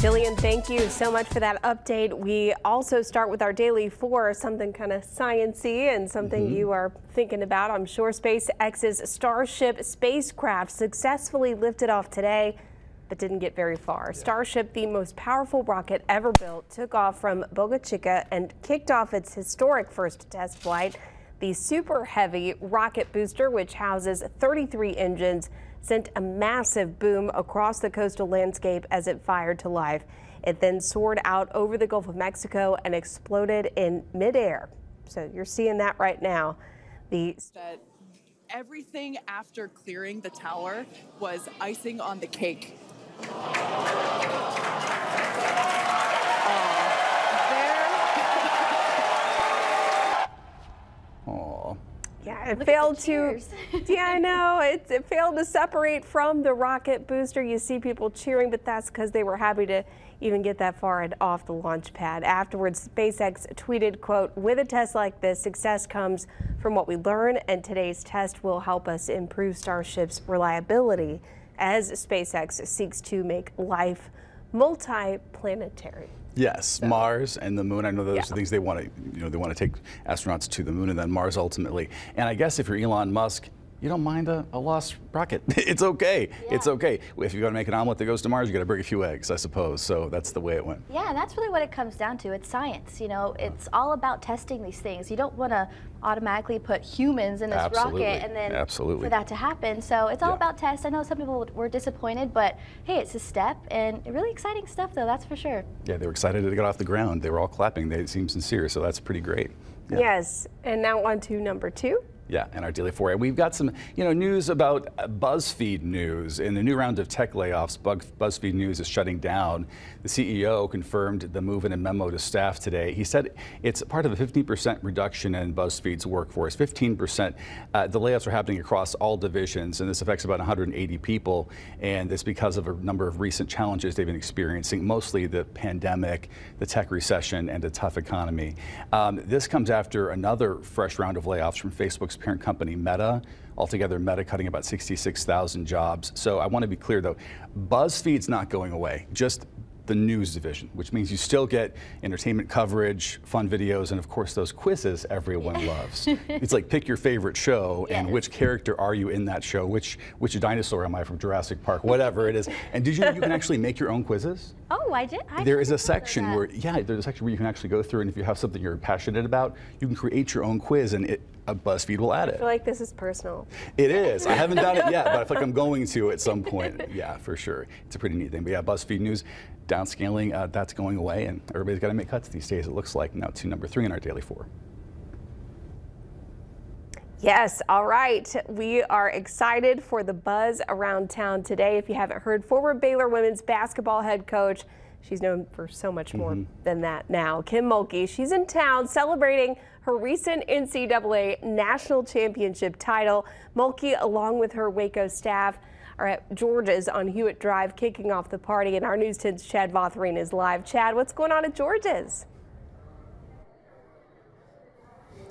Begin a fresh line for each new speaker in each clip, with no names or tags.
Jillian, thank you so much for that update. We also start with our daily four, something kind of sciency and something mm -hmm. you are thinking about. I'm sure SpaceX's Starship spacecraft successfully lifted off today but didn't get very far. Yeah. Starship, the most powerful rocket ever built, took off from Boca Chica and kicked off its historic first test flight. The Super Heavy rocket booster, which houses 33 engines, sent a massive boom across the coastal landscape as it fired to life. It then soared out over the Gulf of Mexico and exploded in midair. So you're seeing that right now.
The that everything after clearing the tower was icing on the cake.
Yeah, it Look failed to. yeah, I know. It, it failed to separate from the rocket booster. You see people cheering, but that's because they were happy to even get that far and off the launch pad. Afterwards, SpaceX tweeted, quote, with a test like this, success comes from what we learn, and today's test will help us improve Starship's reliability as SpaceX seeks to make life multi-planetary.
Yes, so. Mars and the moon. I know those yeah. are things they want to, you know, they want to take astronauts to the moon and then Mars ultimately. And I guess if you're Elon Musk, you don't mind a, a lost rocket. it's okay. Yeah. It's okay. If you're going to make an omelet that goes to Mars, you got to bring a few eggs, I suppose. So that's the way it went.
Yeah, that's really what it comes down to. It's science. You know, it's all about testing these things. You don't want to automatically put humans in this
Absolutely.
rocket and then
Absolutely.
for that to happen. So it's all yeah. about tests. I know some people were disappointed, but hey, it's a step and really exciting stuff though, that's for sure.
Yeah, they were excited to get off the ground. They were all clapping. They seemed sincere, so that's pretty great.
Yeah. Yes, and now on to number two.
Yeah, in our daily four. We've got some, you know, news about BuzzFeed News. In the new round of tech layoffs, BuzzFeed News is shutting down. The CEO confirmed the move in a memo to staff today. He said it's part of a 15% reduction in BuzzFeed's workforce. 15%. Uh, the layoffs are happening across all divisions, and this affects about 180 people. And it's because of a number of recent challenges they've been experiencing, mostly the pandemic, the tech recession, and a tough economy. Um, this comes after another fresh round of layoffs from Facebook's parent company Meta. Altogether, Meta cutting about 66,000 jobs. So I want to be clear though, BuzzFeed's not going away. Just the news division, which means you still get entertainment coverage, fun videos, and of course those quizzes everyone loves. it's like pick your favorite show yes. and which character are you in that show, which which dinosaur am I from Jurassic Park, whatever it is. And did you know you can actually make your own quizzes?
Oh, I did. I
there is a section where yeah, there's a section where you can actually go through, and if you have something you're passionate about, you can create your own quiz, and it BuzzFeed will add it.
I feel like this is personal.
It is. I haven't done it yet, but I feel like I'm going to at some point. Yeah, for sure. It's a pretty neat thing. But yeah, BuzzFeed News downscaling, uh, that's going away, and everybody's got to make cuts these days, it looks like. Now to number three in our daily four.
Yes, all right. We are excited for the buzz around town today. If you haven't heard, former Baylor women's basketball head coach, she's known for so much more mm -hmm. than that now. Kim Mulkey, she's in town celebrating her recent NCAA national championship title. Mulkey, along with her Waco staff, are at George's on Hewitt Drive kicking off the party. And our News 10's Chad Vothreen is live. Chad, what's going on at George's?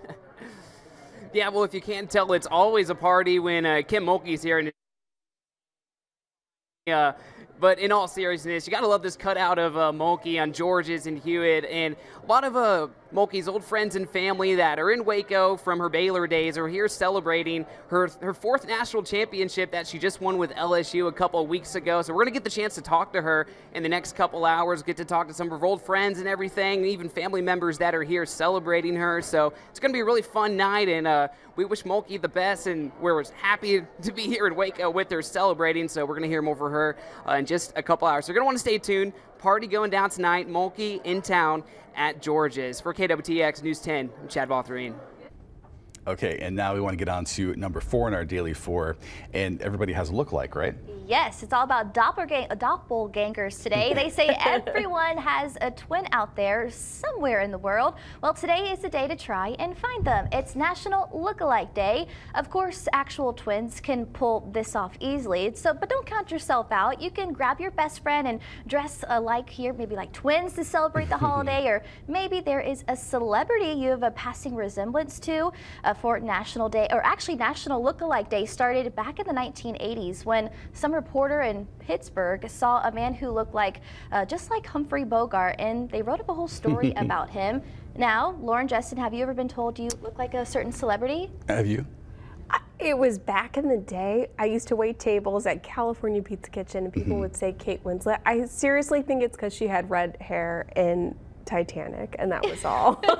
yeah, well, if you can't tell, it's always a party when uh, Kim Mulkey's here. And uh, but in all seriousness, you got to love this cutout of uh, Mulkey on George's and Hewitt. And a lot of uh, Mulkey's old friends and family that are in Waco from her Baylor days are here celebrating her, her fourth national championship that she just won with LSU a couple of weeks ago. So we're to get the chance to talk to her in the next couple hours, get to talk to some of her old friends and everything, and even family members that are here celebrating her. So it's to be a really fun night, and uh, we wish Mulkey the best, and we're happy to be here in Waco with her celebrating. So we're to hear more from her uh, just a couple hours. So you're going to want to stay tuned. Party going down tonight. Mulkey in town at George's. For KWTX News 10, I'm Chad Vothreen.
Okay, and now we want to get on to number four in our daily four, and everybody has a look-alike, right?
Yes, it's all about doppelgang doppelgangers today. They say everyone has a twin out there somewhere in the world. Well, today is the day to try and find them. It's National Look-alike Day. Of course, actual twins can pull this off easily, so but don't count yourself out. You can grab your best friend and dress alike here, maybe like twins to celebrate the holiday, or maybe there is a celebrity you have a passing resemblance to uh, for National Day, or actually National Look-alike Day started back in the 1980s when some reporter in Pittsburgh saw a man who looked like uh, just like Humphrey Bogart, and they wrote up a whole story about him. Now, Lauren Justin, have you ever been told you look like a certain celebrity?
Have you?
It was back in the day. I used to wait tables at California Pizza Kitchen, and people would say Kate Winslet. I seriously think it's because she had red hair in Titanic, and that was all.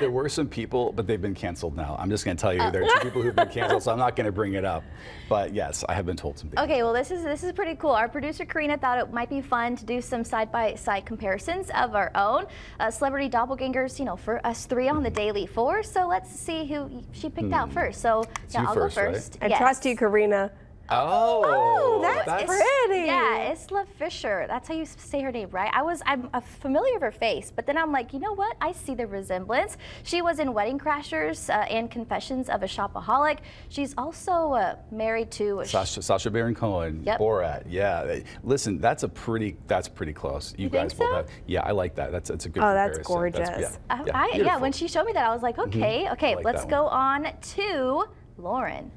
There were some people, but they've been canceled now. I'm just going to tell you, uh, there are two people who've been canceled, so I'm not going to bring it up. But yes, I have been told some things.
Okay, well this is this is pretty cool. Our producer Karina thought it might be fun to do some side by side comparisons of our own uh, celebrity doppelgangers. You know, for us three on the mm-hmm. Daily Four. So let's see who she picked out mm. first. So yeah,
you
I'll
first,
go
right?
first.
I
Yes.
trust you, Karina.
Oh,
that's pretty.
Yeah, Isla Fisher. That's how you say her name, right? I was I'm uh, familiar with her face, but then I'm like, you know what? I see the resemblance. She was in Wedding Crashers uh, and Confessions of a Shopaholic. She's also uh, married to
Sacha, Sacha Baron Cohen,
Yep.
Borat. Yeah, listen, that's a pretty, that's pretty close. You,
You think
guys both
so?
have. Yeah, I like that. That's that's a good.
Oh, that's gorgeous.
Uh,
yeah,
I, yeah, when she showed me that, I was like, okay, okay,
like
let's go on to Lauren.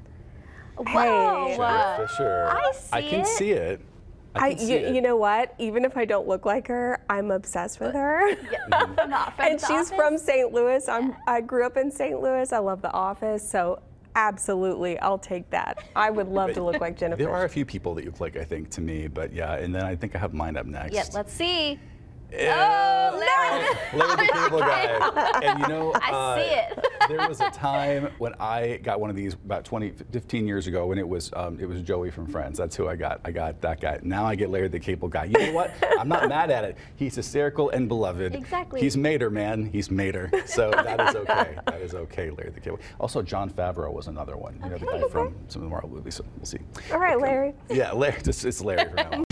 Hey.
Whoa,
Sure, for sure.
I
I
see
can
it.
see it. I
I,
can see
you,
it.
you know what? Even if I don't look like her, I'm obsessed with her.
From the- from
and she's
Office?
from St. Louis. I'm, I grew up in St. Louis. I love The Office, so absolutely, I'll take that. I would love to look like Jennifer.
There are a few people that you click, I think, to me, but yeah, and then I think I have mine up next.
Yep, let's see.
Yeah.
Oh,
Larry the Cable Guy. And you know,
I
uh,
see it.
there was a time when I got one of these about 20, 15 years ago when it was um, it was Joey from Friends. That's who I got. I got that guy. Now I get Larry the Cable Guy. You know what? I'm not mad at it. He's hysterical and beloved.
Exactly.
He's Mater, man. He's Mater. So that is okay. that is okay, Larry the Cable. Also, Jon Favreau was another one. You know, the guy from some of the Marvel movies. So we'll see.
All right, Larry.
Yeah, Larry. It's, it's Larry from now on.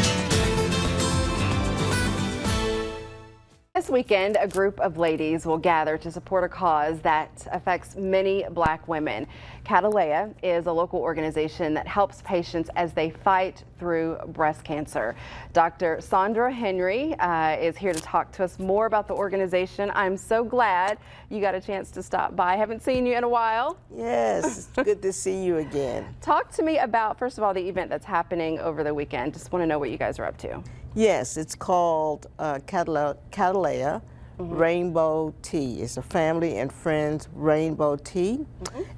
This weekend, a group of ladies will gather to support a cause that affects many black women. Catalea is a local organization that helps patients as they fight through breast cancer. Dr. Sandra Henry uh, is here to talk to us more about the organization. I'm so glad you got a chance to stop by. I haven't seen you in a while.
Yes, it's good to see you again.
Talk to me about, first of all, the event that's happening over the weekend. Just want to know what you guys are up to.
Yes, it's called uh, Catalea Rainbow Tea. It's a family and friends rainbow tea.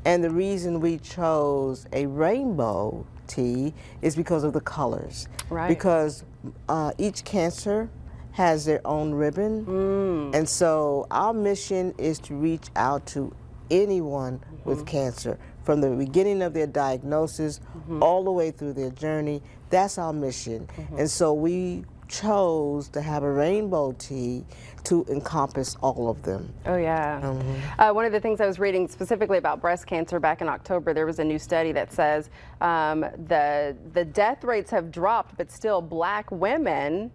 And the reason we chose a rainbow tea is because of the colors.
Right.
Because uh, each cancer has their own ribbon. And so our mission is to reach out to anyone with cancer from the beginning of their diagnosis all the way through their journey. That's our mission. And so we chose to have a rainbow tea to encompass all of them.
Oh, yeah. Uh, one of the things I was reading specifically about breast cancer back in October, there was a new study that says um, the, the death rates have dropped, but still, black women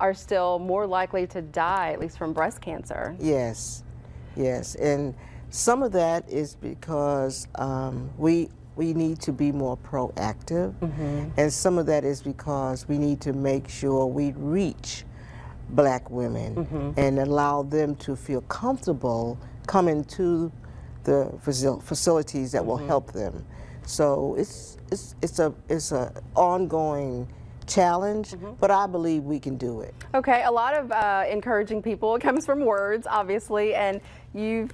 are still more likely to die, at least from breast cancer.
Yes, yes, and some of that is because um, we we need to be more proactive, and some of that is because we need to make sure we reach black women and allow them to feel comfortable coming to the facil- facilities that will help them. So it's it's it's a it's a ongoing challenge, but I believe we can do it.
Okay, a lot of uh, encouraging people. It comes from words, obviously, and you've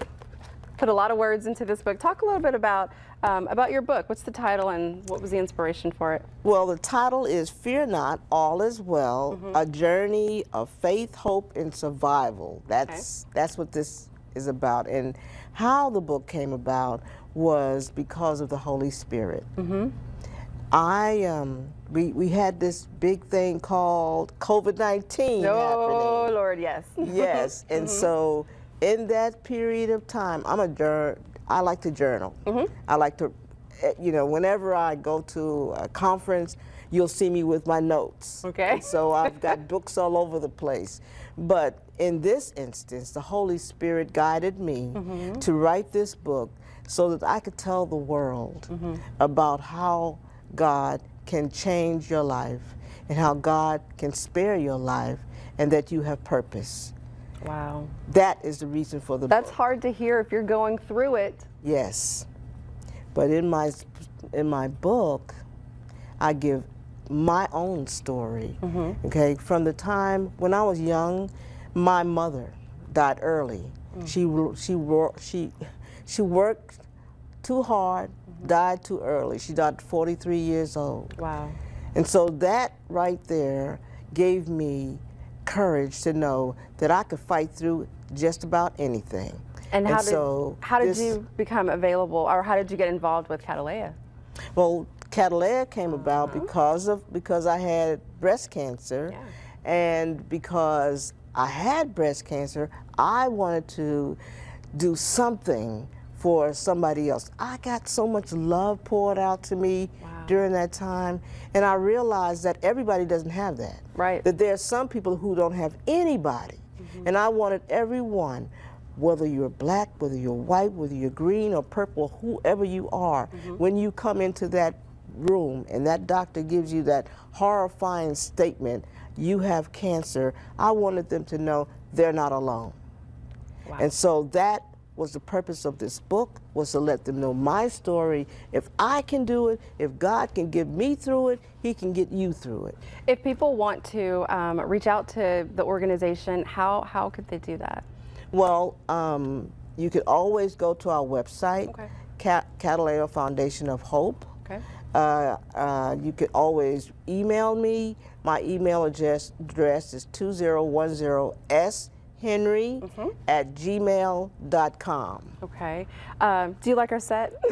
put a lot of words into this book. Talk a little bit about um, about your book. What's the title and what was the inspiration for it?
Well, the title is Fear Not, All Is Well, A Journey of Faith, Hope, and Survival. That's that's what this is about. And how the book came about was because of the Holy Spirit. I um, we we had this big thing called COVID nineteen
Oh
happening.
Lord, yes.
Yes, and so in that period of time, I'm a jour- I like to journal. Mm-hmm. I like to, eh, you know, whenever I go to a conference, you'll see me with my notes.
Okay.
So I've got books all over the place. But in this instance, the Holy Spirit guided me mm-hmm. to write this book so that I could tell the world mm-hmm. about how God can change your life and how God can spare your life and that you have purpose.
Wow.
That is the reason for the
That's
book.
hard to hear if you're going through it.
Yes. But in my in my book, I give my own story. Mm-hmm. Okay, from the time when I was young, my mother died early. Mm. She wo- she wor- she she worked too hard, mm-hmm. died too early. She died 43 years old.
Wow.
And so that right there gave me courage to know that I could fight through just about anything.
And how did
so
how did
this-
you become available, or how did you get involved with Catalea?
Well, Catalea came about
Uh-huh.
because of because I had breast cancer, and because I had breast cancer, I wanted to do something for somebody else. I got so much love poured out to me during that time, and I realized that everybody doesn't have that.
Right.
That there are some people who don't have anybody, mm-hmm. and I wanted everyone whether you're black, whether you're white, whether you're green or purple, whoever you are, mm-hmm. when you come into that room and that doctor gives you that horrifying statement, you have cancer, I wanted them to know they're not alone. And so that was the purpose of this book was to let them know my story. If I can do it, if God can get me through it, he can get you through it.
If people want to um, reach out to the organization, how how could they do that?
Well, um, you can always go to our website,
Okay.
Cat- Catalina Foundation of Hope.
Okay.
Uh, uh, you can always email me. My email address, address is 2010s henry
Mm-hmm.
at gmail.com.
Okay. Um, do you like our set?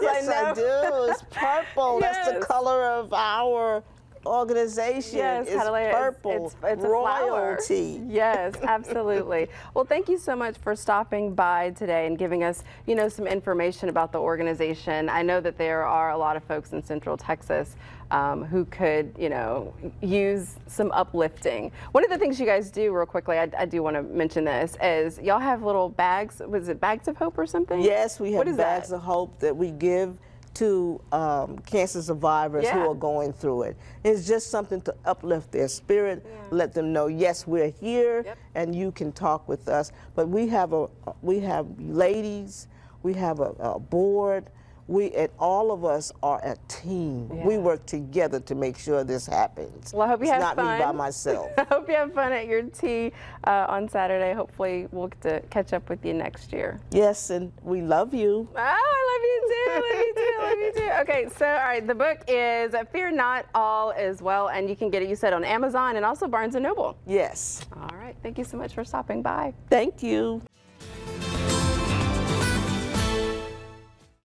Yes, I,
know.
do. It's purple. That's the color of our organization.
Yes,
it's
Catalea,
purple.
It's, it's, flower.
royalty.
Yes, absolutely. well, thank you so much for stopping by today and giving us, you know, some information about the organization. I know that there are a lot of folks in Central Texas um, who could, you know, use some uplifting. One of the things you guys do, real quickly, I, I do want to mention this, is y'all have little bags. Was it bags of hope or something?
Yes, we have
is
bags
that?
of hope that we give to um, cancer survivors
Yeah.
who are going through it. It's just something to uplift their spirit, let them know, yes, we're here,
Yep.
and you can talk with us. But we have a we have ladies, we have a, a board. We and all of us are a team. We work together to make sure this happens.
Well, I hope you
it's
have
not
fun.
me by myself.
I hope you have fun at your tea uh, on Saturday. Hopefully, we'll get to catch up with you next year.
yes, and we love you.
Oh, I love you too. Love you too. Love you too. Okay, so all right, the book is "Fear Not, All Is Well," and you can get it. You said on Amazon and also Barnes and Noble.
Yes.
All right, thank you so much for stopping by.
Thank you.